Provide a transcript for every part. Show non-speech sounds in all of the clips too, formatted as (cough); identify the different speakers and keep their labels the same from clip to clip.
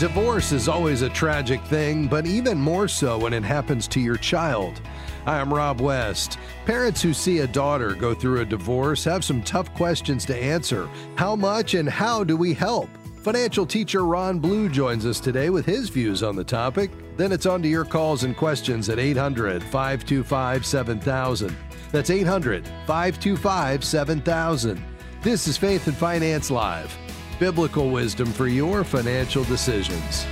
Speaker 1: Divorce is always a tragic thing, but even more so when it happens to your child. I'm Rob West. Parents who see a daughter go through a divorce have some tough questions to answer. How much and how do we help? Financial teacher Ron Blue joins us today with his views on the topic. Then it's on to your calls and questions at 800 525 7000. That's 800 525 7000. This is Faith and Finance Live biblical wisdom for your financial decisions.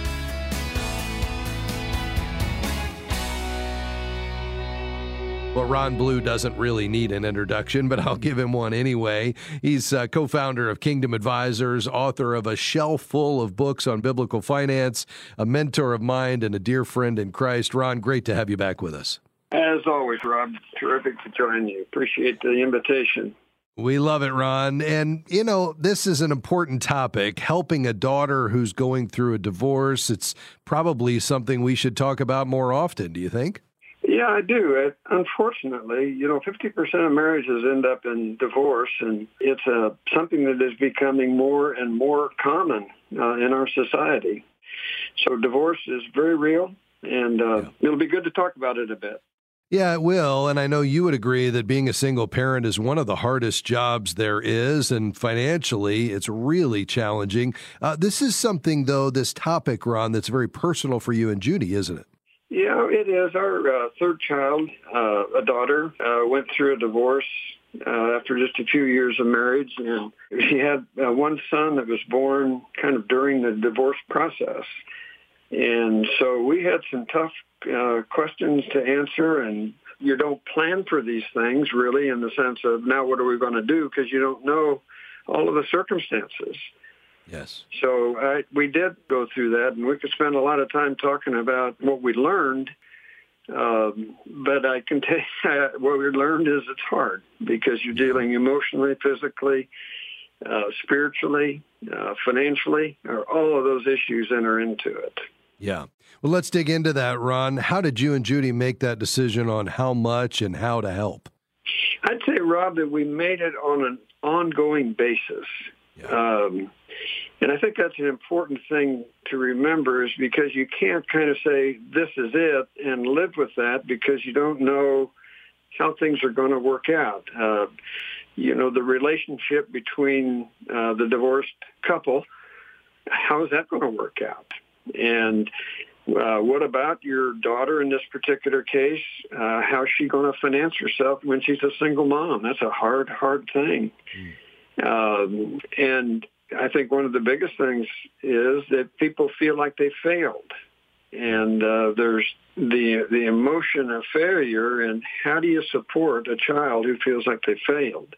Speaker 1: Well, Ron Blue doesn't really need an introduction, but I'll give him one anyway. He's uh, co founder of Kingdom Advisors, author of a shelf full of books on biblical finance, a mentor of mine, and a dear friend in Christ. Ron, great to have you back with us.
Speaker 2: As always, Rob, terrific to join you. Appreciate the invitation.
Speaker 1: We love it, Ron. And, you know, this is an important topic helping a daughter who's going through a divorce. It's probably something we should talk about more often, do you think?
Speaker 2: Yeah, I do. It, unfortunately, you know, 50% of marriages end up in divorce, and it's a, something that is becoming more and more common uh, in our society. So divorce is very real, and uh, yeah. it'll be good to talk about it a bit.
Speaker 1: Yeah, it will. And I know you would agree that being a single parent is one of the hardest jobs there is. And financially, it's really challenging. Uh, this is something, though, this topic, Ron, that's very personal for you and Judy, isn't it?
Speaker 2: Yeah, it is. Our uh, third child, uh, a daughter, uh, went through a divorce uh, after just a few years of marriage. And she had uh, one son that was born kind of during the divorce process. And so we had some tough uh, questions to answer and you don't plan for these things really in the sense of now what are we going to do because you don't know all of the circumstances.
Speaker 1: Yes.
Speaker 2: So I, we did go through that, and we could spend a lot of time talking about what we learned. Um, but I can (laughs) tell you what we learned is it's hard because you're dealing emotionally, physically, uh, spiritually, uh, financially, or all of those issues enter into it.
Speaker 1: Yeah. Well, let's dig into that, Ron. How did you and Judy make that decision on how much and how to help?
Speaker 2: I'd say, Rob, that we made it on an ongoing basis. Yeah. Um, and I think that's an important thing to remember is because you can't kind of say, this is it, and live with that because you don't know how things are going to work out. Uh, you know, the relationship between uh, the divorced couple, how is that going to work out? And uh, what about your daughter in this particular case? Uh, how's she going to finance herself when she's a single mom? That's a hard, hard thing. Mm. Um, and I think one of the biggest things is that people feel like they failed. And uh, there's the the emotion of failure, and how do you support a child who feels like they failed?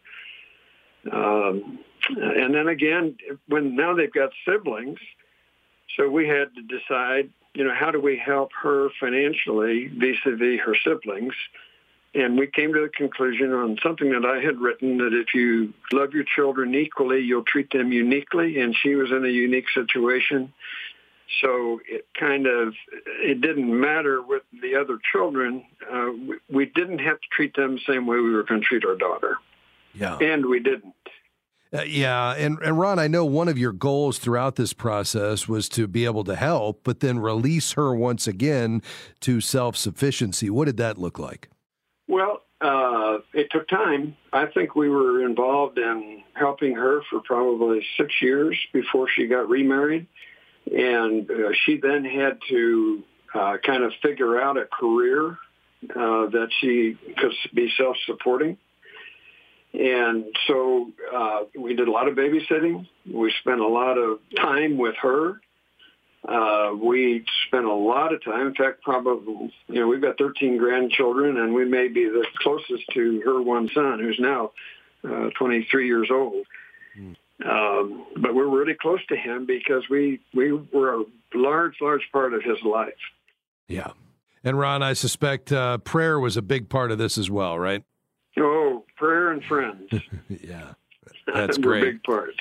Speaker 2: Um, and then again, when now they've got siblings, so we had to decide, you know, how do we help her financially vis-a-vis her siblings? And we came to the conclusion on something that I had written that if you love your children equally, you'll treat them uniquely. And she was in a unique situation. So it kind of, it didn't matter with the other children. Uh, we, we didn't have to treat them the same way we were going to treat our daughter.
Speaker 1: Yeah.
Speaker 2: And we didn't.
Speaker 1: Uh, yeah, and, and Ron, I know one of your goals throughout this process was to be able to help, but then release her once again to self sufficiency. What did that look like?
Speaker 2: Well, uh, it took time. I think we were involved in helping her for probably six years before she got remarried. And uh, she then had to uh, kind of figure out a career uh, that she could be self-supporting. And so uh, we did a lot of babysitting. We spent a lot of time with her. Uh, we spent a lot of time. In fact, probably, you know, we've got 13 grandchildren, and we may be the closest to her one son, who's now uh, 23 years old. Mm. Um, but we're really close to him because we we were a large, large part of his life.
Speaker 1: Yeah. And Ron, I suspect uh, prayer was a big part of this as well, right?
Speaker 2: Prayer and friends. (laughs)
Speaker 1: yeah, that's great.
Speaker 2: big parts.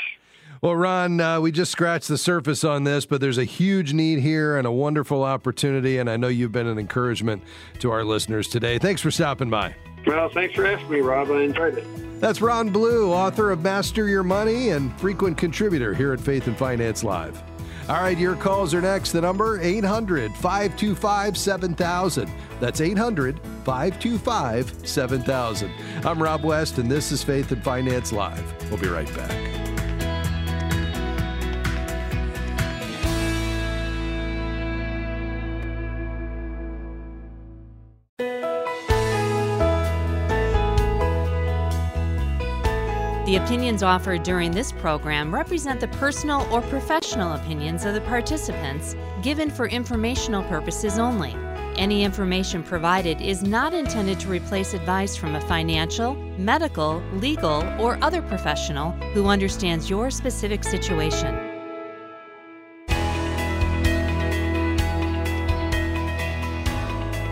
Speaker 1: Well, Ron, uh, we just scratched the surface on this, but there's a huge need here and a wonderful opportunity, and I know you've been an encouragement to our listeners today. Thanks for stopping by.
Speaker 2: Well, thanks for asking me, Rob. I enjoyed it.
Speaker 1: That's Ron Blue, author of Master Your Money and frequent contributor here at Faith and Finance Live. All right, your calls are next. The number 800 525 7000. That's 800 525 7000. I'm Rob West, and this is Faith and Finance Live. We'll be right back.
Speaker 3: The opinions offered during this program represent the personal or professional opinions of the participants, given for informational purposes only. Any information provided is not intended to replace advice from a financial, medical, legal, or other professional who understands your specific situation.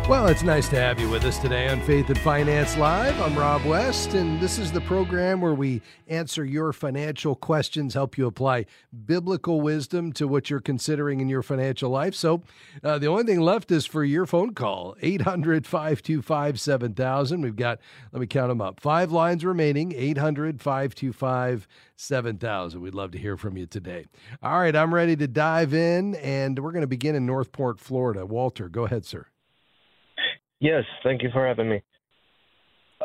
Speaker 1: Well, it's nice to have you with us today on Faith and Finance Live. I'm Rob West, and this is the program where we answer your financial questions, help you apply biblical wisdom to what you're considering in your financial life. So, uh, the only thing left is for your phone call 800 525 7000. We've got, let me count them up, five lines remaining 800 525 7000. We'd love to hear from you today. All right, I'm ready to dive in, and we're going to begin in Northport, Florida. Walter, go ahead, sir.
Speaker 4: Yes, thank you for having me.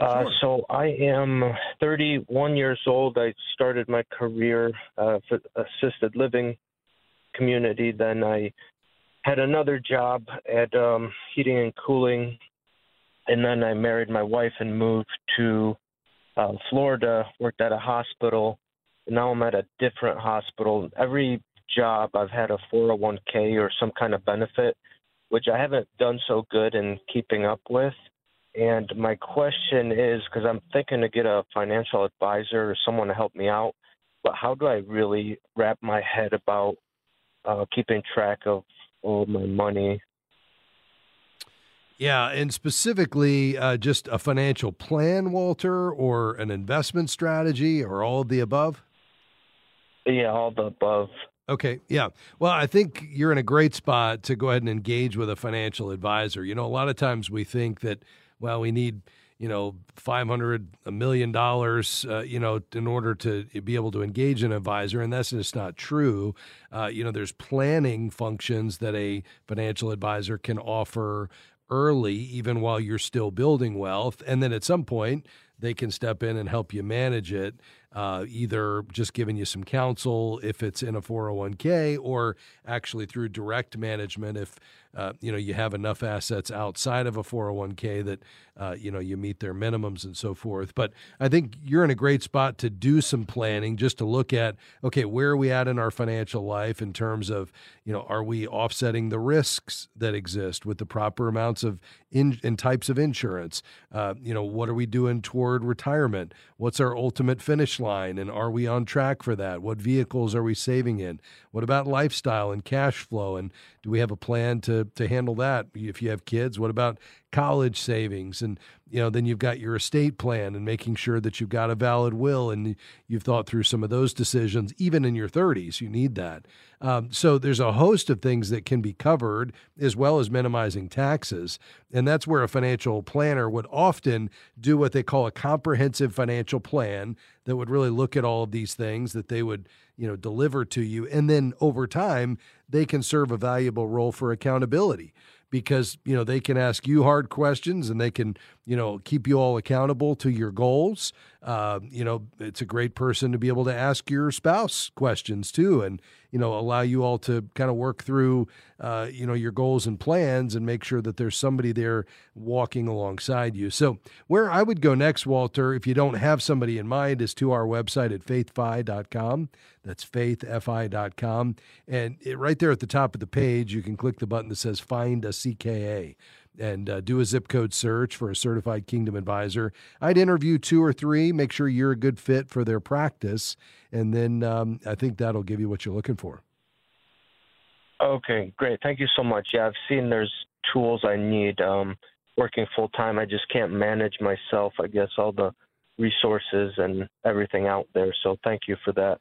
Speaker 4: Uh, so I am 31 years old. I started my career uh, for assisted living community. Then I had another job at um, heating and cooling, and then I married my wife and moved to uh, Florida. Worked at a hospital. And now I'm at a different hospital. Every job I've had a 401k or some kind of benefit which I haven't done so good in keeping up with. And my question is because I'm thinking to get a financial advisor or someone to help me out, but how do I really wrap my head about uh, keeping track of all my money?
Speaker 1: Yeah, and specifically, uh, just a financial plan, Walter, or an investment strategy, or all of the above?
Speaker 4: Yeah, all the above.
Speaker 1: Okay. Yeah. Well, I think you're in a great spot to go ahead and engage with a financial advisor. You know, a lot of times we think that, well, we need, you know, 500, a million dollars, uh, you know, in order to be able to engage an advisor. And that's just not true. Uh, you know, there's planning functions that a financial advisor can offer early, even while you're still building wealth. And then at some point, they can step in and help you manage it uh, either just giving you some counsel if it's in a 401k or actually through direct management if uh, you know you have enough assets outside of a 401k that uh, you know you meet their minimums and so forth. But i think you're in a great spot to do some planning just to look at okay where are we at in our financial life in terms of you know are we offsetting the risks that exist with the proper amounts of in, and types of insurance? Uh, you know what are we doing toward retirement? What's our ultimate finish line and are we on track for that? What vehicles are we saving in? What about lifestyle and cash flow and do we have a plan to to handle that? If you have kids what about college savings and you know then you've got your estate plan and making sure that you've got a valid will and you've thought through some of those decisions even in your 30s you need that. Um, so there's a host of things that can be covered as well as minimizing taxes. And that's where a financial planner would often do what they call a comprehensive financial plan that would really look at all of these things that they would you know deliver to you. And then over time they can serve a valuable role for accountability because you know they can ask you hard questions and they can you know keep you all accountable to your goals uh, you know it's a great person to be able to ask your spouse questions too and you know allow you all to kind of work through uh, you know your goals and plans and make sure that there's somebody there walking alongside you. So where i would go next walter if you don't have somebody in mind is to our website at faithfi.com that's faithfi.com and it, right there at the top of the page you can click the button that says find a cka and uh, do a zip code search for a certified kingdom advisor. I'd interview two or three, make sure you're a good fit for their practice, and then um, I think that'll give you what you're looking for.
Speaker 4: Okay, great. Thank you so much. Yeah, I've seen there's tools I need. Um, working full time, I just can't manage myself. I guess all the resources and everything out there. So thank you for that.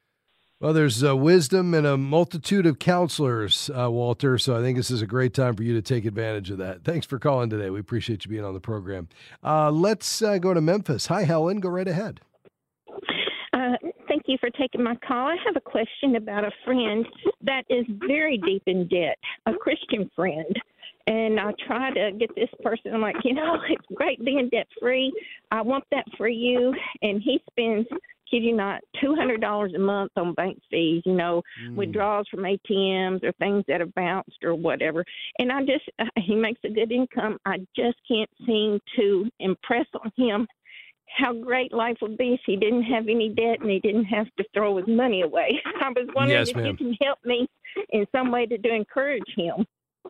Speaker 1: Well, there's uh, wisdom and a multitude of counselors, uh, Walter. So I think this is a great time for you to take advantage of that. Thanks for calling today. We appreciate you being on the program. Uh, let's uh, go to Memphis. Hi, Helen. Go right ahead.
Speaker 5: Uh, thank you for taking my call. I have a question about a friend that is very deep in debt, a Christian friend. And I try to get this person, I'm like, (laughs) you know, it's great being debt free. I want that for you. And he spends kid you not, two hundred dollars a month on bank fees. You know, mm. withdrawals from ATMs or things that have bounced or whatever. And I just, uh, (laughs) he makes a good income. I just can't seem to impress on him how great life would be if he didn't have any debt and he didn't have to throw his money away. (laughs) I was wondering yes, if ma'am. you can help me in some way to, to encourage him.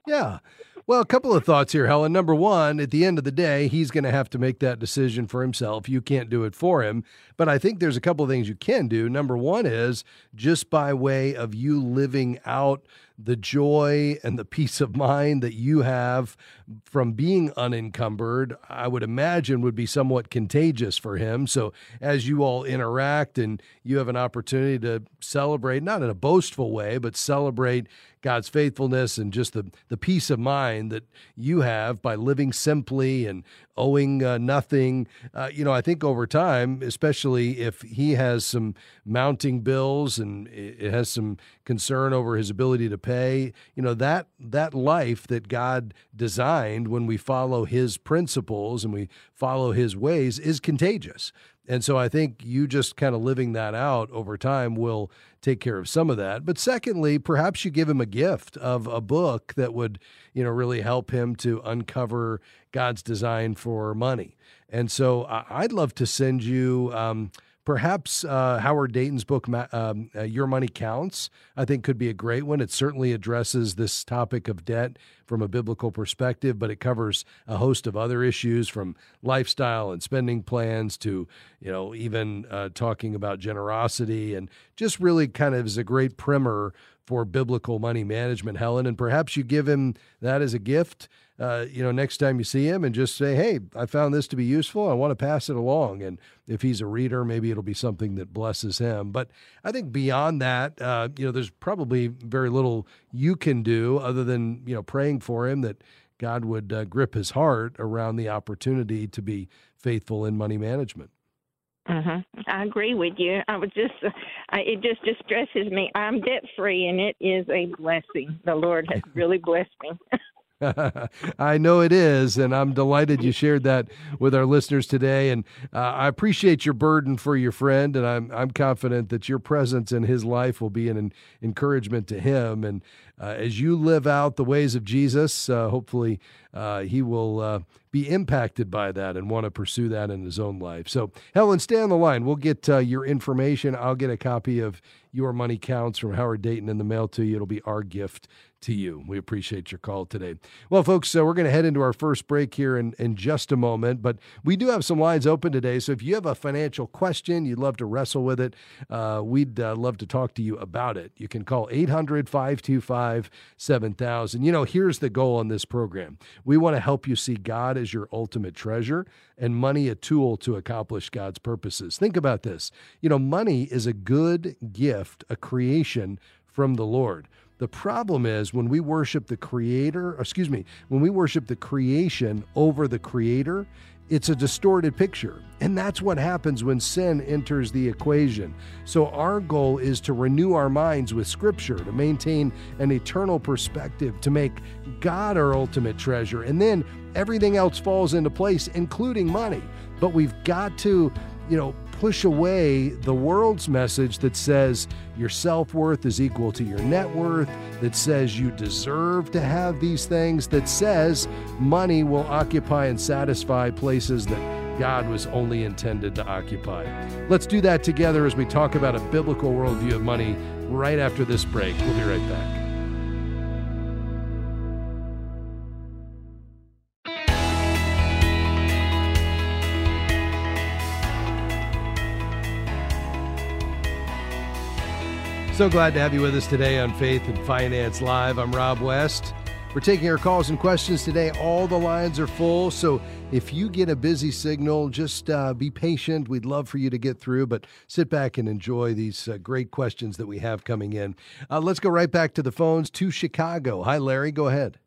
Speaker 1: Yeah. Well, a couple of thoughts here, Helen. Number one, at the end of the day, he's going to have to make that decision for himself. You can't do it for him. But I think there's a couple of things you can do. Number one is just by way of you living out the joy and the peace of mind that you have from being unencumbered, I would imagine would be somewhat contagious for him. So as you all interact and you have an opportunity to celebrate, not in a boastful way, but celebrate God's faithfulness and just the, the peace of mind that you have by living simply and owing uh, nothing. Uh, you know, I think over time, especially if he has some mounting bills and it has some concern over his ability to pay, you know, that that life that God designed when we follow his principles and we follow his ways is contagious. And so I think you just kind of living that out over time will take care of some of that. But secondly, perhaps you give him a gift of a book that would, you know, really help him to uncover God's design for money. And so I'd love to send you um, Perhaps uh, Howard Dayton's book, um, uh, Your Money Counts, I think could be a great one. It certainly addresses this topic of debt from a biblical perspective, but it covers a host of other issues from lifestyle and spending plans to, you know, even uh, talking about generosity and just really kind of is a great primer for biblical money management, Helen. And perhaps you give him that as a gift uh, you know, next time you see him and just say, hey, I found this to be useful. I want to pass it along. And if he's a reader, maybe it'll be something that blesses him. But I think beyond that, uh, you know, there's probably very little you can do other than, you know, praying for him that God would uh, grip his heart around the opportunity to be faithful in money management.
Speaker 5: Mm-hmm. I agree with you. I was just, uh, I, it just distresses me. I'm debt free, and it is a blessing. The Lord has (laughs) really blessed me. (laughs) (laughs)
Speaker 1: I know it is, and I'm delighted you shared that with our listeners today. And uh, I appreciate your burden for your friend, and I'm I'm confident that your presence in his life will be an encouragement to him. And uh, as you live out the ways of Jesus, uh, hopefully uh, he will uh, be impacted by that and want to pursue that in his own life. So, Helen, stay on the line. We'll get uh, your information. I'll get a copy of Your Money Counts from Howard Dayton in the mail to you. It'll be our gift to you. We appreciate your call today. Well, folks, so we're going to head into our first break here in, in just a moment, but we do have some lines open today. So if you have a financial question, you'd love to wrestle with it, uh, we'd uh, love to talk to you about it. You can call 800 525 7000. You know, here's the goal on this program we want to help you see God as your ultimate treasure and money a tool to accomplish God's purposes. Think about this. You know, money is a good gift, a creation from the Lord. The problem is when we worship the creator, excuse me, when we worship the creation over the creator, it's a distorted picture. And that's what happens when sin enters the equation. So, our goal is to renew our minds with Scripture, to maintain an eternal perspective, to make God our ultimate treasure. And then everything else falls into place, including money. But we've got to, you know, push away the world's message that says your self worth is equal to your net worth, that says you deserve to have these things, that says money will occupy and satisfy places that God was only intended to occupy. Let's do that together as we talk about a biblical worldview of money right after this break. We'll be right back. So glad to have you with us today on Faith and Finance Live. I'm Rob West. We're taking our calls and questions today. All the lines are full. So if you get a busy signal, just uh, be patient. We'd love for you to get through, but sit back and enjoy these uh, great questions that we have coming in. Uh, let's go right back to the phones to Chicago. Hi, Larry. Go ahead.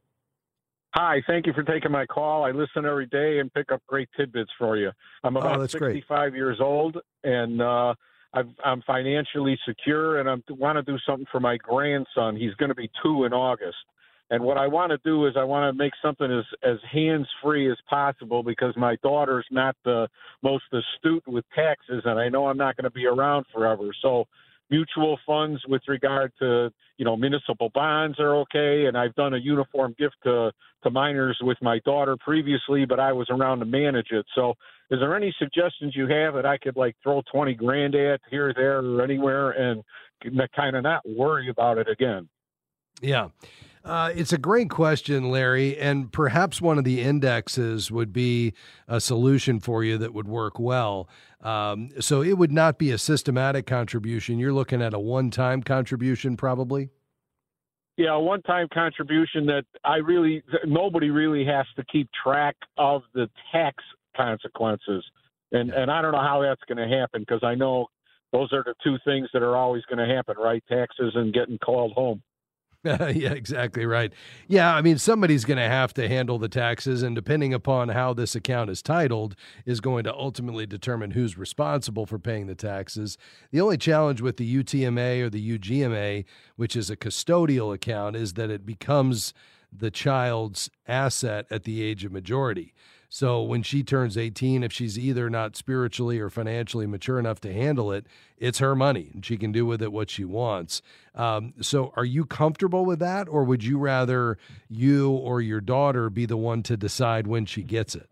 Speaker 6: Hi, thank you for taking my call. I listen every day and pick up great tidbits for you. I'm oh, about oh, 65 great. years old, and uh, I've, I'm financially secure, and I want to do something for my grandson. He's going to be two in August. And what I want to do is I want to make something as as hands free as possible because my daughter's not the most astute with taxes, and I know I'm not going to be around forever. So mutual funds with regard to you know municipal bonds are okay. And i've done a uniform gift to to minors with my daughter previously but i was around to manage it. So is there any suggestions you have that i could like throw 20 grand at here there or anywhere and kind of not worry about it again?
Speaker 1: Yeah uh, it's a great question, Larry, and perhaps one of the indexes would be a solution for you that would work well. Um, so it would not be a systematic contribution. You're looking at a one-time contribution, probably.
Speaker 6: Yeah, a one-time contribution that I really nobody really has to keep track of the tax consequences, and and I don't know how that's going to happen because I know those are the two things that are always going to happen, right? Taxes and getting called home. (laughs)
Speaker 1: yeah, exactly right. Yeah, I mean, somebody's going to have to handle the taxes, and depending upon how this account is titled, is going to ultimately determine who's responsible for paying the taxes. The only challenge with the UTMA or the UGMA, which is a custodial account, is that it becomes the child's asset at the age of majority. So when she turns 18, if she's either not spiritually or financially mature enough to handle it, it's her money and she can do with it what she wants. Um, so are you comfortable with that, or would you rather you or your daughter be the one to decide when she gets it?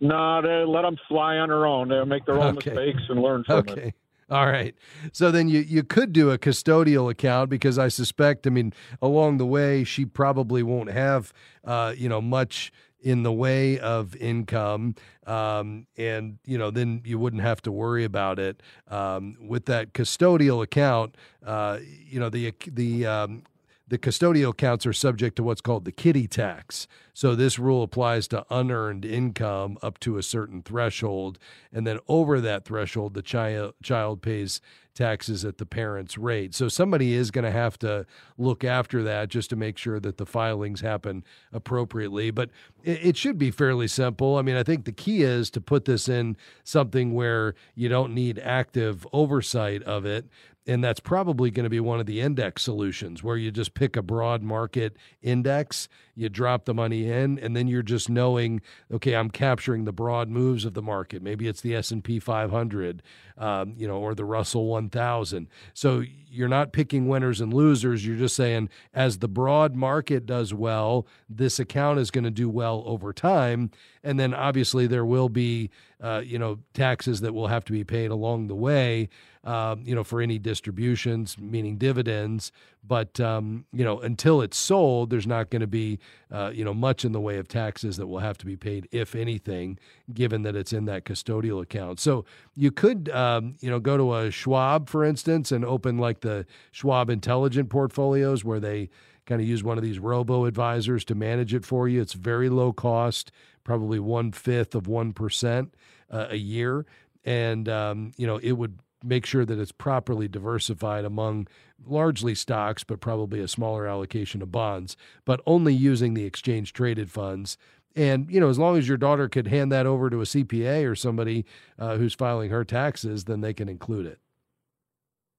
Speaker 6: No, they let them fly on their own. They'll make their own okay. mistakes and learn from
Speaker 1: okay. it. All right. So then you, you could do a custodial account because I suspect, I mean, along the way, she probably won't have, uh, you know, much in the way of income, um, and you know then you wouldn't have to worry about it um, with that custodial account. Uh, you know the the um, the custodial accounts are subject to what's called the kiddie tax. So this rule applies to unearned income up to a certain threshold, and then over that threshold, the child child pays taxes at the parent's rate. So somebody is going to have to look after that just to make sure that the filings happen appropriately. But it, it, should be fairly simple. I mean, I think the key is to put this in something where you don't need active oversight of it and that's probably going to be one of the index solutions where you just pick a broad market index you drop the money and then you're just knowing okay i'm capturing the broad moves of the market. Maybe it's the s&p 500 um, you know or the russell 1000 so you're not picking winners and losers. You're just saying as the broad market does well this account is going to do well over time. And then obviously there will be uh, you know taxes that will have to be paid along the way um, you know, for any distributions, meaning dividends. But um, you know, until it's sold, there's not going to be uh, you know much in the way of taxes that will have to be paid, if anything, given that it's in that custodial account. So you could um, you know go to a Schwab, for instance, and open like the Schwab Intelligent Portfolios, where they kind of use one of these robo advisors to manage it for you. It's very low cost, probably one fifth of one percent uh, a year, and um, you know it would make sure that it's properly diversified among largely stocks, but probably a smaller allocation of bonds, but only using the exchange traded funds. And, you know, as long as your daughter could hand that over to a CPA or somebody uh, who's filing her taxes, then they can include it.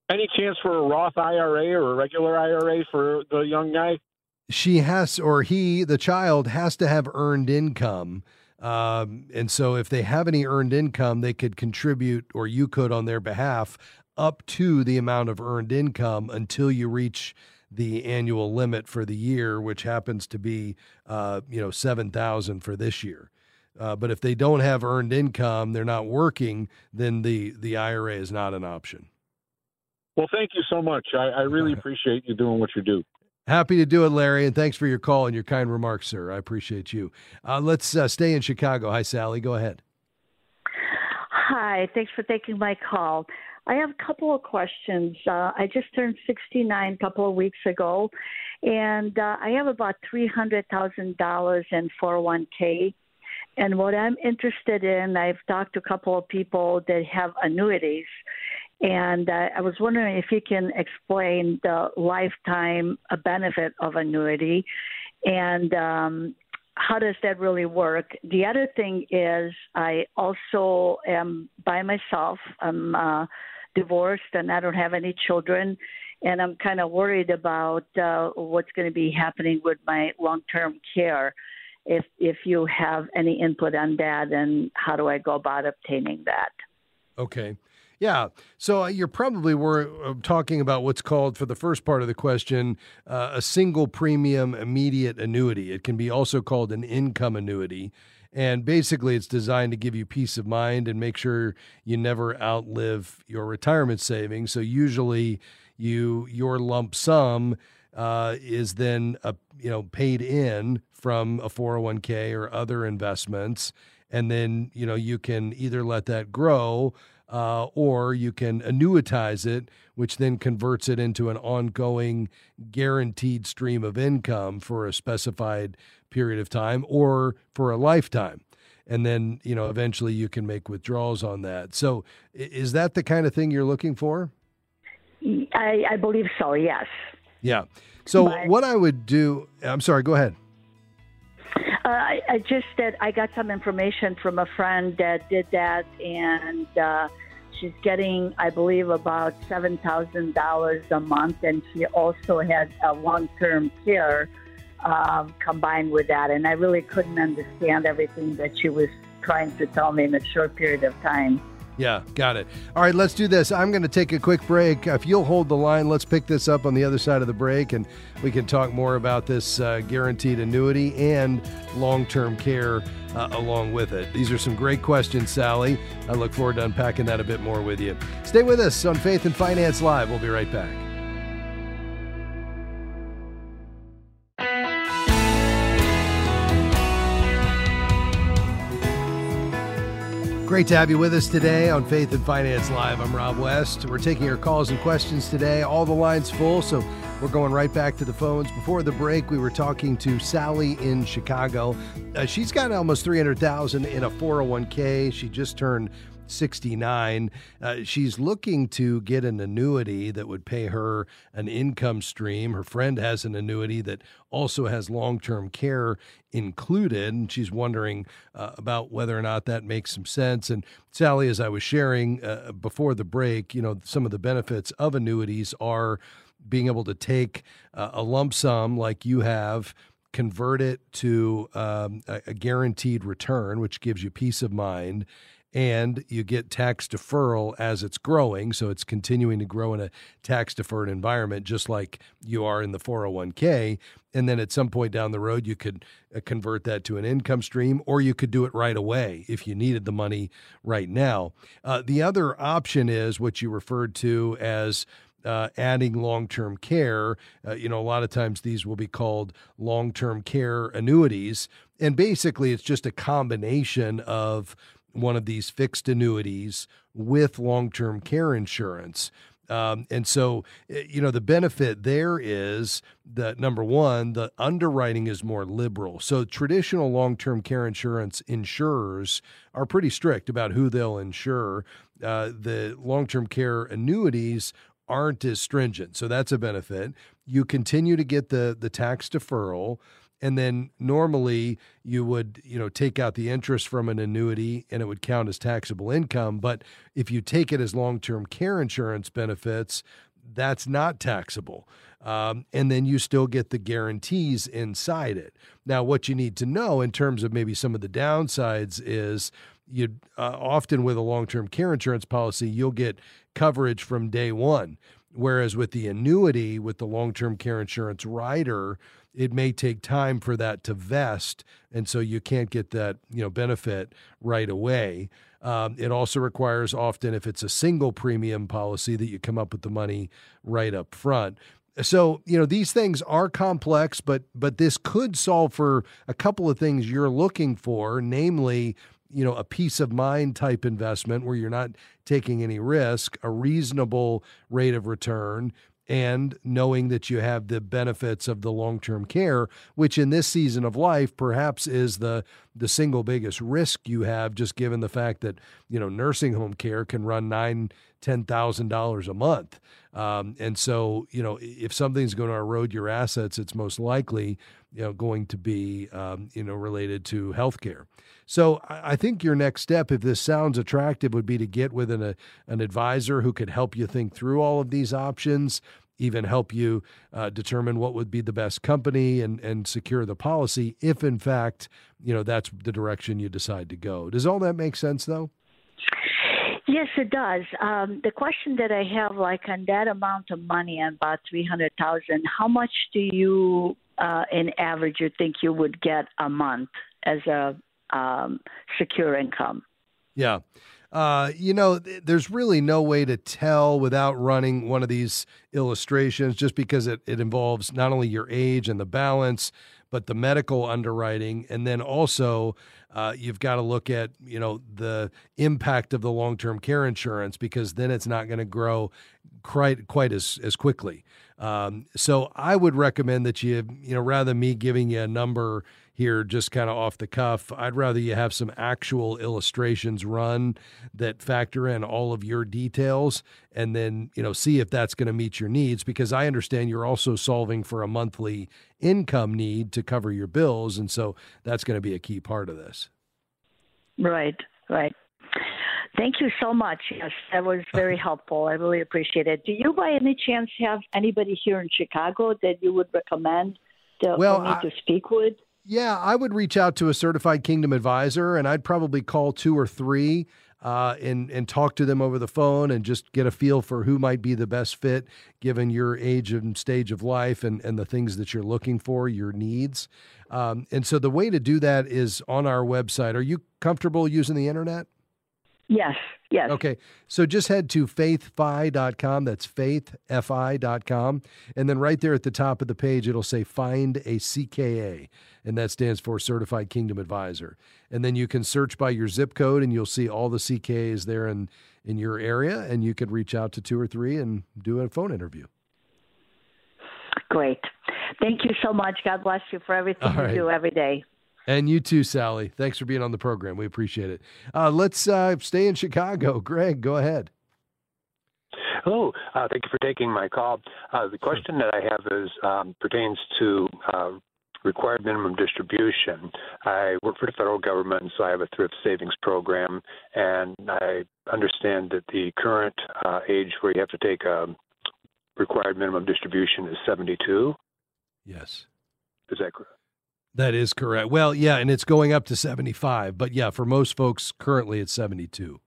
Speaker 6: Any chance for a Roth IRA or a regular IRA for the young guy?
Speaker 1: She has, or he, the child, has to have earned income um, and so if they have any earned income, they could contribute, or you could on their behalf, up to the amount of earned income until you reach the annual limit for the year, which happens to be, uh, you know, 7,000 for this year. Uh, but if they don't have earned income, they're not working, then the, the IRA is not an option.
Speaker 6: Well, thank you so much. I, I really (laughs) appreciate you doing what you do.
Speaker 1: Happy to do it, Larry, and thanks for your call and your kind remarks, sir. I appreciate you. Uh, let's uh, stay in Chicago. Hi, Sally. Go ahead.
Speaker 7: Hi. Thanks for taking my call. I have a couple of questions. Uh, I just turned 69 a couple of weeks ago, and uh, I have about $300,000 in 401k. And what I'm interested in, I've talked to a couple of people that have annuities, and uh, I was wondering if you can explain the lifetime benefit of annuity and um, how does that really work? The other thing is, I also am by myself. I'm uh, divorced and I don't have any children, and I'm kind of worried about uh, what's going to be happening with my long-term care. If if you have any input on that, and how do I go about obtaining that?
Speaker 1: Okay. Yeah. So uh, you're probably were uh, talking about what's called, for the first part of the question, uh, a single premium immediate annuity. It can be also called an income annuity. And basically, it's designed to give you peace of mind and make sure you never outlive your retirement savings. So usually, you your lump sum uh, is then a, you know paid in from a 401k or other investments, and then you know you can either let that grow uh, or you can annuitize it, which then converts it into an ongoing guaranteed stream of income for a specified period of time or for a lifetime. And then, you know, eventually you can make withdrawals on that. So, is that the kind of thing you're looking for?
Speaker 7: I, I believe so, yes.
Speaker 1: Yeah. So, but, what I would do, I'm sorry, go ahead.
Speaker 7: I, I, just that I got some information from a friend that did that, and uh, she's getting, I believe, about seven thousand dollars a month, and she also had a long-term care um, combined with that. And I really couldn't understand everything that she was trying to tell me in a short period of time.
Speaker 1: Yeah, got it. All right, let's do this. I'm going to take a quick break. If you'll hold the line, let's pick this up on the other side of the break and we can talk more about this uh, guaranteed annuity and long term care uh, along with it. These are some great questions, Sally. I look forward to unpacking that a bit more with you. Stay with us on Faith and Finance Live. We'll be right back. Great to have you with us today on Faith and Finance Live. I'm Rob West. We're taking your calls and questions today. All the lines full, so we're going right back to the phones. Before the break, we were talking to Sally in Chicago. Uh, she's got almost 300,000 in a 401k. She just turned 69. Uh, she's looking to get an annuity that would pay her an income stream. Her friend has an annuity that also has long term care included. And she's wondering uh, about whether or not that makes some sense. And Sally, as I was sharing uh, before the break, you know, some of the benefits of annuities are being able to take uh, a lump sum like you have convert it to um, a, a, guaranteed return, which gives you peace of mind, and you get tax deferral as it's growing. So it's continuing to grow in a tax deferred environment, just like you are in the 401k. And then at some point down the road, you could uh, convert that to an income stream, or you could do it right away if you needed the money right now. Uh, the other option is what you referred to as uh, adding long term care. Uh, you know, a lot of times these will be called long term care annuities. And basically, it's just a combination of one of these fixed annuities with long term care insurance. Um, and so, eh, you know, the benefit there is that number one, the underwriting is more liberal. So, traditional long term care insurance insurers are pretty strict about who they'll insure. Uh, the long term care annuities aren't as stringent. So, that's a benefit. You continue to get the, the tax deferral and then normally you would you know take out the interest from an annuity and it would count as taxable income. But if you take it as long-term care insurance benefits that's not taxable. Um, and then you still get the guarantees inside it. Now what you need to know in terms of maybe some of the downsides is you uh, often with a long-term care insurance policy you'll get coverage from day one whereas with the annuity with the long-term care insurance rider it may take time for that to vest, and so you can't get that you know benefit right away. Um, it also requires often, if it's a single premium policy, that you come up with the money right up front. So you know these things are complex, but but this could solve for a couple of things you're looking for, namely you know a peace of mind type investment where you're not taking any risk, a reasonable rate of return, and knowing that you have the benefits of the long-term care which in this season of life perhaps is the the single biggest risk you have, just given the fact that you know nursing home care can run nine, ten thousand dollars a month, um, and so you know if something's going to erode your assets, it's most likely you know going to be um, you know related to healthcare. So I think your next step, if this sounds attractive, would be to get with an, a, an advisor who could help you think through all of these options even help you uh, determine what would be the best company and, and secure the policy if in fact you know that's the direction you decide to go. Does all that make sense though
Speaker 7: Yes, it does. Um, the question that I have, like on that amount of money, on about three hundred thousand, how much do you, uh, in average, you think you would get a month as a um, secure income?
Speaker 1: Yeah, uh, you know, th- there's really no way to tell without running one of these illustrations just because it, it involves not only your age and the balance, but the medical underwriting. And then also, uh, you've got to look at, you know, the impact of the long term care insurance because then it's not going to grow quite, quite as, as quickly. Um, so I would recommend that you, you know, rather me giving you a number, here just kind of off the cuff. I'd rather you have some actual illustrations run that factor in all of your details and then, you know, see if that's going to meet your needs because I understand you're also solving for a monthly income need to cover your bills and so that's going to be a key part of this.
Speaker 7: Right, right. Thank you so much. Yes, that was (laughs) very helpful. I really appreciate it. Do you, by any chance, have anybody here in Chicago that you would recommend to,
Speaker 1: well,
Speaker 7: for me
Speaker 1: I,
Speaker 7: to speak with?
Speaker 1: Yeah, I would reach out to a certified Kingdom advisor, and I'd probably call two or three uh, and and talk to them over the phone and just get a feel for who might be the best fit given your age and stage of life and and the things that you're looking for, your needs. Um, and so the way to do that is on our website. Are you comfortable using the internet?
Speaker 7: Yes. Yes.
Speaker 1: Okay. So just head to faithfi.com. That's faithfi.com. And then right there at the top of the page, it'll say find a CKA. And that stands for Certified Kingdom Advisor. And then you can search by your zip code and you'll see all the CKAs there in, in your area. And you could reach out to two or three and do a phone interview.
Speaker 7: Great. Thank you so much. God bless you for everything right. you do every day.
Speaker 1: And you too, Sally. Thanks for being on the program. We appreciate it. Uh, let's uh, stay in Chicago. Greg, go ahead.
Speaker 8: Hello. Uh, thank you for taking my call. Uh, the question that I have is um, pertains to uh, required minimum distribution. I work for the federal government, so I have a thrift savings program, and I understand that the current uh, age where you have to take a required minimum distribution is 72.
Speaker 1: Yes.
Speaker 8: Is that correct?
Speaker 1: That is correct. Well, yeah, and it's going up to 75, but yeah, for most folks currently it's 72.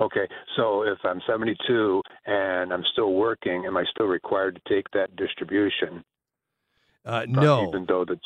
Speaker 8: Okay, so if I'm 72 and I'm still working, am I still required to take that distribution?
Speaker 1: Uh, no.
Speaker 8: Even though that's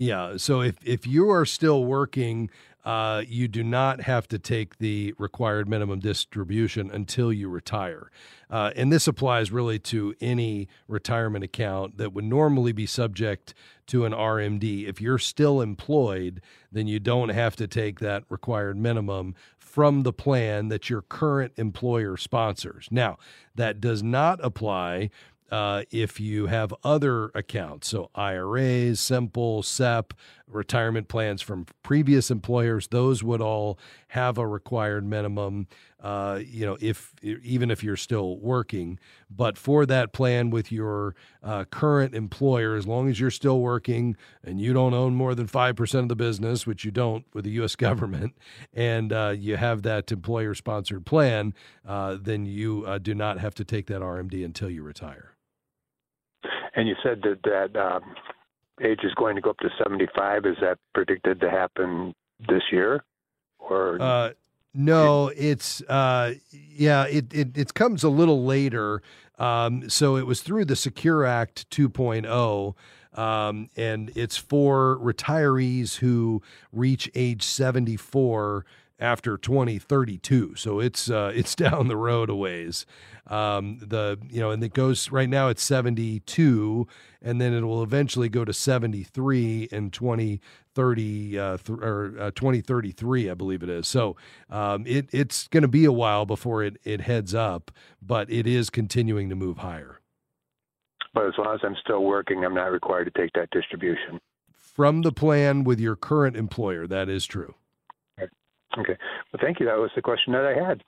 Speaker 1: yeah. So if if you are still working, uh, you do not have to take the required minimum distribution until you retire. Uh, and this applies really to any retirement account that would normally be subject to an RMD. If you're still employed, then you don't have to take that required minimum from the plan that your current employer sponsors. Now, that does not apply uh, if you have other accounts, so IRAs, Simple, SEP, retirement plans from previous employers, those would all have a required minimum. Uh, you know, if even if you're still working, but for that plan with your uh, current employer, as long as you're still working and you don't own more than five percent of the business, which you don't with the U.S. (laughs) government, and uh, you have that employer-sponsored plan, uh, then you uh, do not have to take that RMD until you retire.
Speaker 8: And you said that that um, age is going to go up to 75. Is that predicted to happen this year? Or
Speaker 1: uh, no, it's uh, yeah, it, it it comes a little later. Um, so it was through the Secure Act 2.0. Um, and it's for retirees who reach age 74 after 2032. So it's uh, (laughs) it's down the road a ways. Um, the you know, and it goes right now it's 72, and then it will eventually go to 73 in 2030 uh, th- or uh, 2033, I believe it is. So um, it it's going to be a while before it it heads up, but it is continuing to move higher.
Speaker 8: But as long as I'm still working, I'm not required to take that distribution
Speaker 1: from the plan with your current employer. That is true.
Speaker 8: Okay. Well, thank you. That was the question that I had.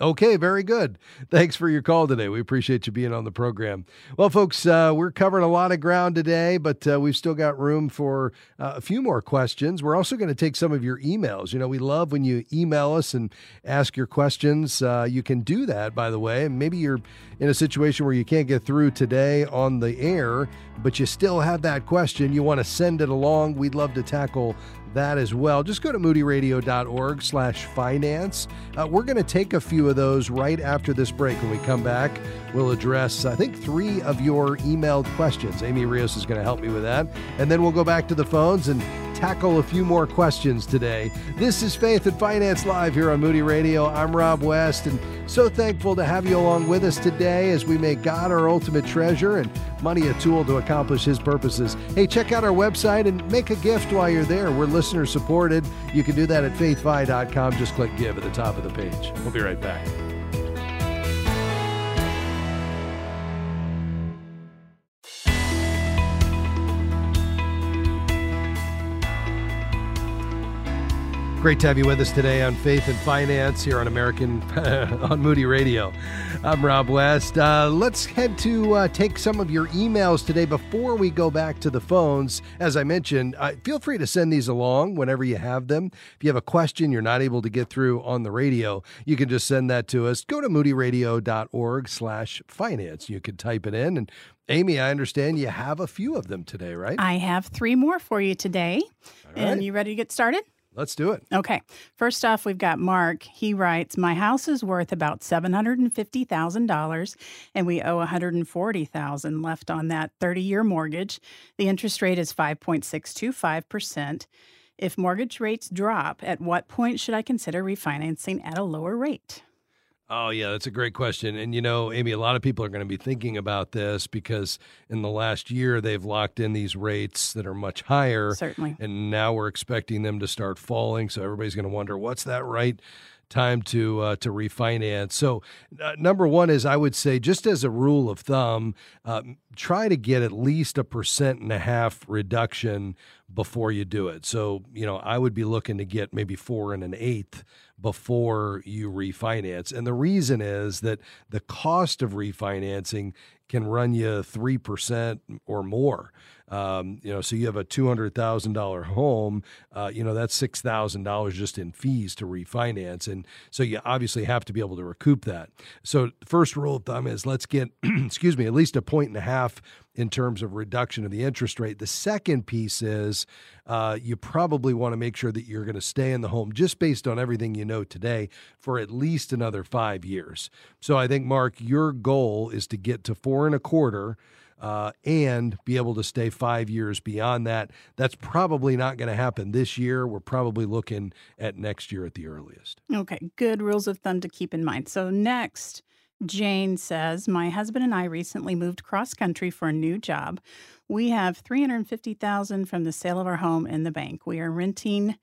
Speaker 1: Okay, very good. Thanks for your call today. We appreciate you being on the program. Well, folks, uh, we're covering a lot of ground today, but uh, we've still got room for uh, a few more questions. We're also going to take some of your emails. You know, we love when you email us and ask your questions. Uh, you can do that, by the way. Maybe you're in a situation where you can't get through today on the air, but you still have that question. You want to send it along. We'd love to tackle that as well. Just go to moodyradio.org slash finance. Uh, we're going to take a few of those right after this break. When we come back, we'll address, I think, three of your emailed questions. Amy Rios is going to help me with that. And then we'll go back to the phones and tackle a few more questions today. This is Faith and Finance Live here on Moody Radio. I'm Rob West, and so thankful to have you along with us today as we make God our ultimate treasure and money a tool to accomplish His purposes. Hey, check out our website and make a gift while you're there. We're listener supported. You can do that at faithfi.com. Just click give at the top of the page. We'll be right back. Great to have you with us today on Faith and Finance here on American (laughs) on Moody Radio. I'm Rob West. Uh, let's head to uh, take some of your emails today before we go back to the phones. As I mentioned, uh, feel free to send these along whenever you have them. If you have a question you're not able to get through on the radio, you can just send that to us. Go to moodyradio.org/finance. You can type it in and Amy, I understand you have a few of them today, right?
Speaker 9: I have three more for you today. Right. And you ready to get started?
Speaker 1: Let's do it.
Speaker 9: Okay. First off, we've got Mark. He writes, "My house is worth about seven hundred and fifty thousand dollars, and we owe one hundred and forty thousand left on that thirty-year mortgage. The interest rate is five point six two five percent. If mortgage rates drop, at what point should I consider refinancing at a lower rate?"
Speaker 1: Oh, yeah, that's a great question. And, you know, Amy, a lot of people are going to be thinking about this because in the last year they've locked in these rates that are much higher.
Speaker 9: Certainly.
Speaker 1: And now we're expecting them to start falling. So everybody's going to wonder what's that right time to uh, to refinance. So, uh, number one is I would say, just as a rule of thumb, uh, try to get at least a percent and a half reduction before you do it. So, you know, I would be looking to get maybe four and an eighth before you refinance. And the reason is that the cost of refinancing can run you 3% or more. Um, you know, so you have a $200,000 home, uh, you know, that's $6,000 just in fees to refinance. And so you obviously have to be able to recoup that. So, first rule of thumb is let's get, (clears throat) excuse me, at least a point and a half in terms of reduction of the interest rate. The second piece is uh, you probably want to make sure that you're going to stay in the home just based on everything you know today for at least another five years. So I think, Mark, your goal is to get to four and a quarter. Uh, and be able to stay five years beyond that. That's probably not going to happen this year. We're probably looking at next year at the earliest.
Speaker 9: Okay, good rules of thumb to keep in mind. So, next, Jane says, My husband and I recently moved cross country for a new job. We have 350,000 from the sale of our home in the bank. We are renting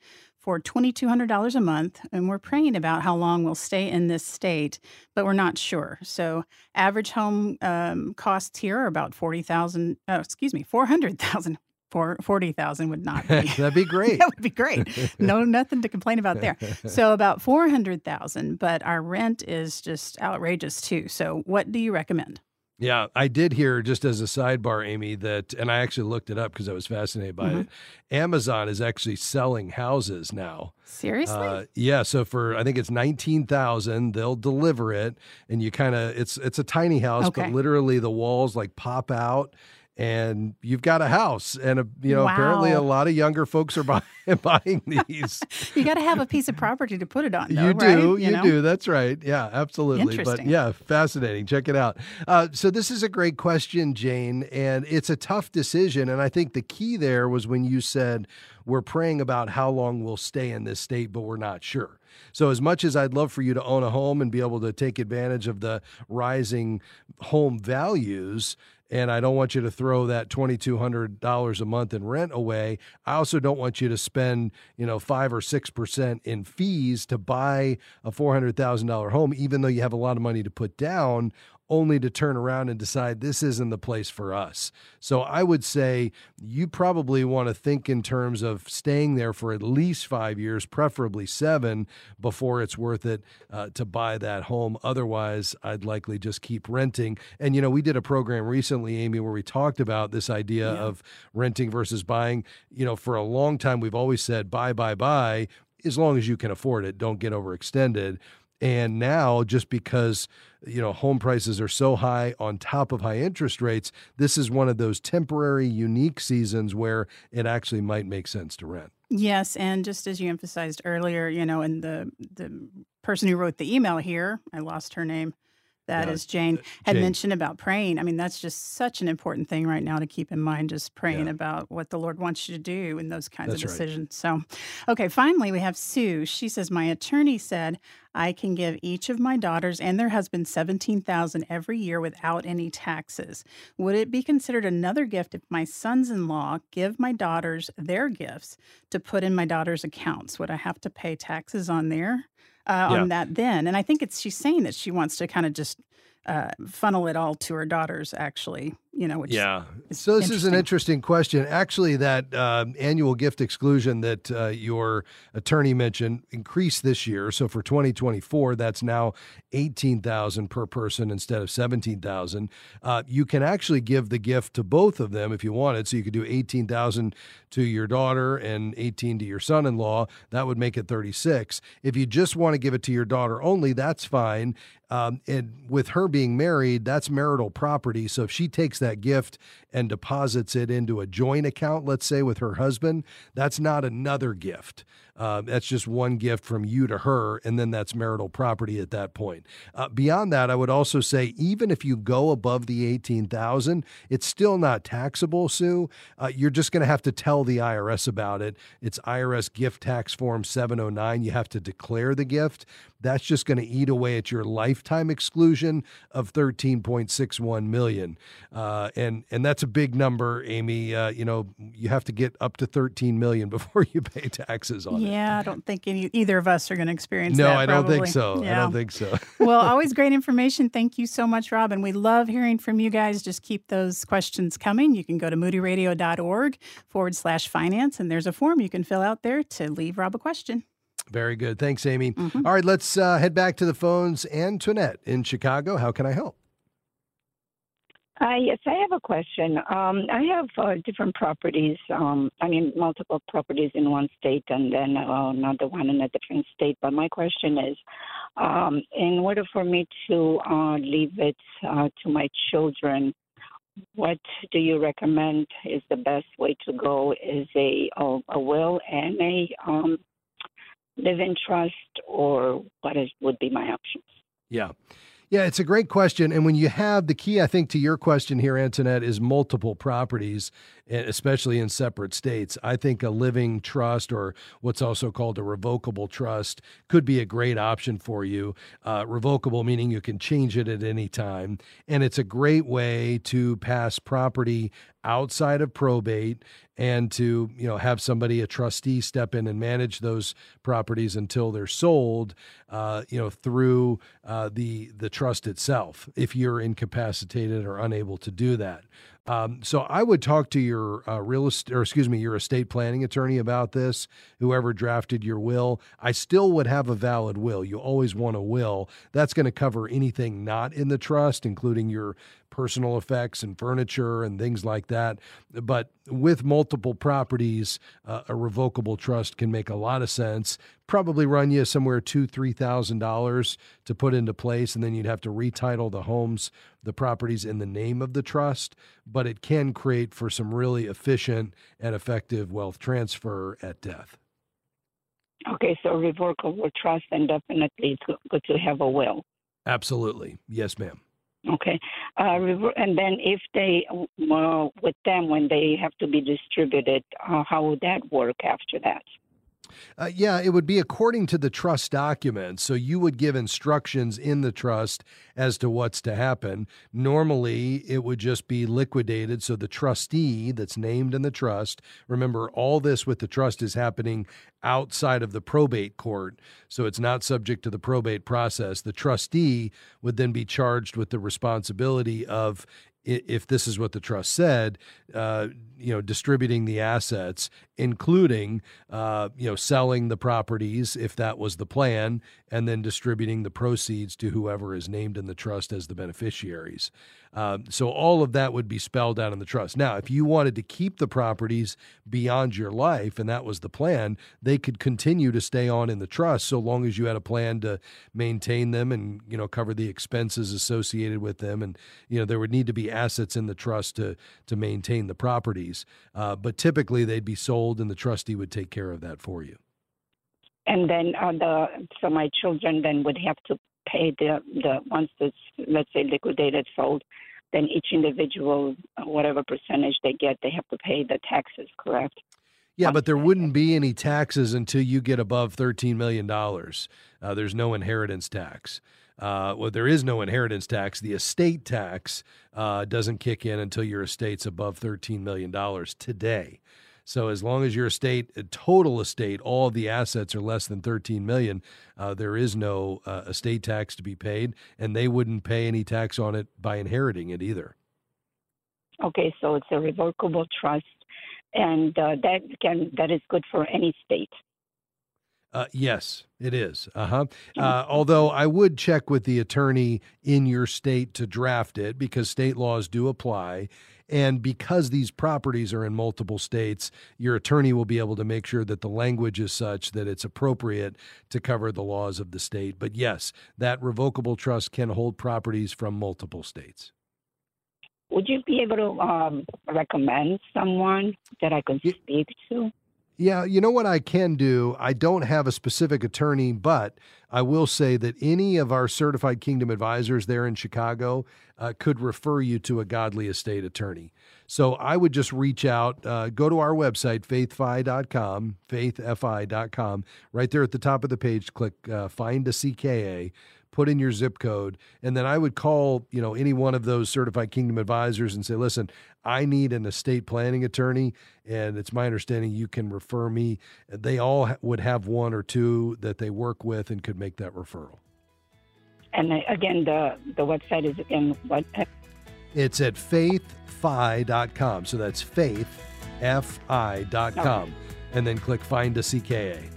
Speaker 9: for $2200 a month and we're praying about how long we'll stay in this state, but we're not sure. So, average home um, costs here are about 40,000, oh, excuse me, 400,000 for 40,000 would not be. (laughs)
Speaker 1: That'd be great. (laughs)
Speaker 9: that would be great. No, (laughs) nothing to complain about there. So about 400,000, but our rent is just outrageous too. So what do you recommend?
Speaker 1: Yeah, I did hear just as a sidebar, Amy, that, and I actually looked it up because I was fascinated by mm-hmm. it. Amazon is actually selling houses now.
Speaker 9: Seriously? Uh,
Speaker 1: yeah. So for I think it's nineteen thousand, they'll deliver it, and you kind of it's it's a tiny house, okay. but literally the walls like pop out, and you've got a house and a, you know wow. apparently a lot of younger folks are buying, (laughs) buying these
Speaker 9: you got to have a piece of property to put it on though,
Speaker 1: you do right? you, you know? do that's right yeah absolutely but yeah fascinating check it out uh, so this is a great question jane and it's a tough decision and i think the key there was when you said we're praying about how long we'll stay in this state but we're not sure so, as much as I'd love for you to own a home and be able to take advantage of the rising home values, and I don't want you to throw that $2,200 a month in rent away. I also don't want you to spend, you know, five or 6% in fees to buy a $400,000 home, even though you have a lot of money to put down only to turn around and decide this isn't the place for us. So I would say you probably want to think in terms of staying there for at least five years, preferably seven, before it's worth it uh, to buy that home. Otherwise, I'd likely just keep renting. And, you know, we did a program recently, Amy, where we talked about this idea yeah. of renting versus buying. You know, for a long time, we've always said buy, buy, buy, as long as you can afford it. Don't get overextended. And now, just because you know home prices are so high on top of high interest rates, this is one of those temporary, unique seasons where it actually might make sense to rent.
Speaker 9: Yes, and just as you emphasized earlier, you know, and the the person who wrote the email here, I lost her name. That is Jane uh, had Jane. mentioned about praying. I mean, that's just such an important thing right now to keep in mind. Just praying yeah. about what the Lord wants you to do in those kinds that's of decisions. Right. So, okay, finally we have Sue. She says, "My attorney said I can give each of my daughters and their husband seventeen thousand every year without any taxes. Would it be considered another gift if my sons-in-law give my daughters their gifts to put in my daughters' accounts? Would I have to pay taxes on there?" Uh, yeah. on that then. And I think it's she's saying that she wants to kind of just uh, funnel it all to her daughters, actually, you know, which
Speaker 1: yeah. so this is an interesting question. Actually, that uh, annual gift exclusion that uh, your attorney mentioned increased this year. So for 2024, that's now 18,000 per person instead of 17,000. Uh, you can actually give the gift to both of them if you wanted. So you could do 18,000 to your daughter and 18 to your son-in-law. That would make it 36. If you just want to give it to your daughter only, that's fine. Um, and with her being married, that's marital property. So if she takes that gift and deposits it into a joint account, let's say with her husband, that's not another gift. Uh, that's just one gift from you to her, and then that's marital property at that point. Uh, beyond that, I would also say even if you go above the eighteen thousand, it's still not taxable. Sue, uh, you're just going to have to tell the IRS about it. It's IRS gift tax form seven hundred nine. You have to declare the gift. That's just going to eat away at your lifetime exclusion of thirteen point six one million, uh, and and that's a big number, Amy. Uh, you know, you have to get up to thirteen million (laughs) before you pay taxes on
Speaker 9: yeah, it. Yeah, I don't think any, either of us are going to experience
Speaker 1: no,
Speaker 9: that.
Speaker 1: No, I don't think so. Yeah. I don't think so. (laughs)
Speaker 9: well, always great information. Thank you so much, Rob. And we love hearing from you guys. Just keep those questions coming. You can go to moodyradio.org forward slash finance, and there's a form you can fill out there to leave Rob a question.
Speaker 1: Very good. Thanks, Amy. Mm-hmm. All right, let's uh, head back to the phones. Antoinette in Chicago. How can I help?
Speaker 10: Uh, yes, I have a question. Um, I have uh, different properties. Um, I mean, multiple properties in one state and then uh, another one in a different state. But my question is, um, in order for me to uh, leave it uh, to my children, what do you recommend is the best way to go? Is a a, a will and a um, live-in trust, or what is would be my options?
Speaker 1: Yeah. Yeah, it's a great question. And when you have the key, I think, to your question here, Antoinette, is multiple properties, especially in separate states. I think a living trust or what's also called a revocable trust could be a great option for you. Uh, revocable meaning you can change it at any time. And it's a great way to pass property outside of probate and to you know have somebody a trustee step in and manage those properties until they're sold uh, you know through uh, the the trust itself if you're incapacitated or unable to do that um, so I would talk to your uh, real estate, or excuse me, your estate planning attorney about this. Whoever drafted your will, I still would have a valid will. You always want a will. That's going to cover anything not in the trust, including your personal effects and furniture and things like that. But with multiple properties, uh, a revocable trust can make a lot of sense. Probably run you somewhere two, three thousand dollars to put into place, and then you'd have to retitle the homes, the properties in the name of the trust. But it can create for some really efficient and effective wealth transfer at death.
Speaker 10: Okay, so revocable trust, and definitely it's good to have a will.
Speaker 1: Absolutely, yes, ma'am.
Speaker 10: Okay, uh, and then if they uh, with them when they have to be distributed, uh, how would that work after that?
Speaker 1: Uh, yeah, it would be according to the trust document. So you would give instructions in the trust as to what's to happen. Normally, it would just be liquidated. So the trustee that's named in the trust, remember, all this with the trust is happening outside of the probate court. So it's not subject to the probate process. The trustee would then be charged with the responsibility of if this is what the trust said, uh, you know, distributing the assets, including, uh, you know, selling the properties if that was the plan, and then distributing the proceeds to whoever is named in the trust as the beneficiaries. Um, so all of that would be spelled out in the trust. Now, if you wanted to keep the properties beyond your life, and that was the plan, they could continue to stay on in the trust so long as you had a plan to maintain them and you know cover the expenses associated with them, and you know there would need to be assets in the trust to to maintain the properties. Uh, but typically, they'd be sold, and the trustee would take care of that for you.
Speaker 10: And then uh, the so my children then would have to pay the the once it's let's say liquidated sold, then each individual whatever percentage they get, they have to pay the taxes. Correct?
Speaker 1: Yeah, but there wouldn't be any taxes until you get above thirteen million dollars. Uh, there's no inheritance tax. Uh, well, there is no inheritance tax. The estate tax uh, doesn't kick in until your estate's above thirteen million dollars today. So as long as your estate, uh, total estate, all the assets are less than 13 million, uh, there is no uh, estate tax to be paid, and they wouldn't pay any tax on it by inheriting it either.
Speaker 10: Okay, so it's a revocable trust, and uh, that can that is good for any state.
Speaker 1: Uh, yes, it is. Uh-huh. Uh, although I would check with the attorney in your state to draft it because state laws do apply. And because these properties are in multiple states, your attorney will be able to make sure that the language is such that it's appropriate to cover the laws of the state. But yes, that revocable trust can hold properties from multiple states.
Speaker 10: Would you be able to um, recommend someone that I could speak to?
Speaker 1: Yeah, you know what I can do? I don't have a specific attorney, but I will say that any of our certified kingdom advisors there in Chicago uh, could refer you to a godly estate attorney. So I would just reach out, uh, go to our website, faithfi.com, faithfi.com. Right there at the top of the page, click uh, Find a CKA put in your zip code, and then I would call, you know, any one of those certified kingdom advisors and say, listen, I need an estate planning attorney, and it's my understanding you can refer me. They all would have one or two that they work with and could make that referral.
Speaker 10: And again, the the website is again what?
Speaker 1: Uh, it's at faithfi.com. So that's faithfi.com. Okay. And then click find a CKA.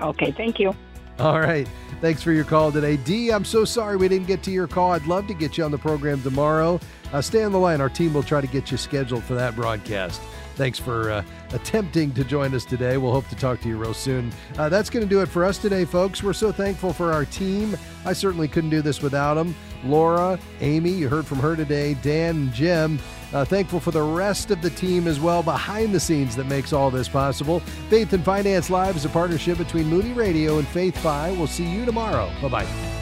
Speaker 10: Okay, thank you.
Speaker 1: All right. Thanks for your call today. D, I'm so sorry we didn't get to your call. I'd love to get you on the program tomorrow. Uh, stay on the line. Our team will try to get you scheduled for that broadcast. Thanks for uh, attempting to join us today. We'll hope to talk to you real soon. Uh, that's going to do it for us today, folks. We're so thankful for our team. I certainly couldn't do this without them. Laura, Amy, you heard from her today, Dan, and Jim. Uh, thankful for the rest of the team as well behind the scenes that makes all this possible. Faith and Finance Live is a partnership between Moody Radio and Faith Fi. We'll see you tomorrow. Bye bye.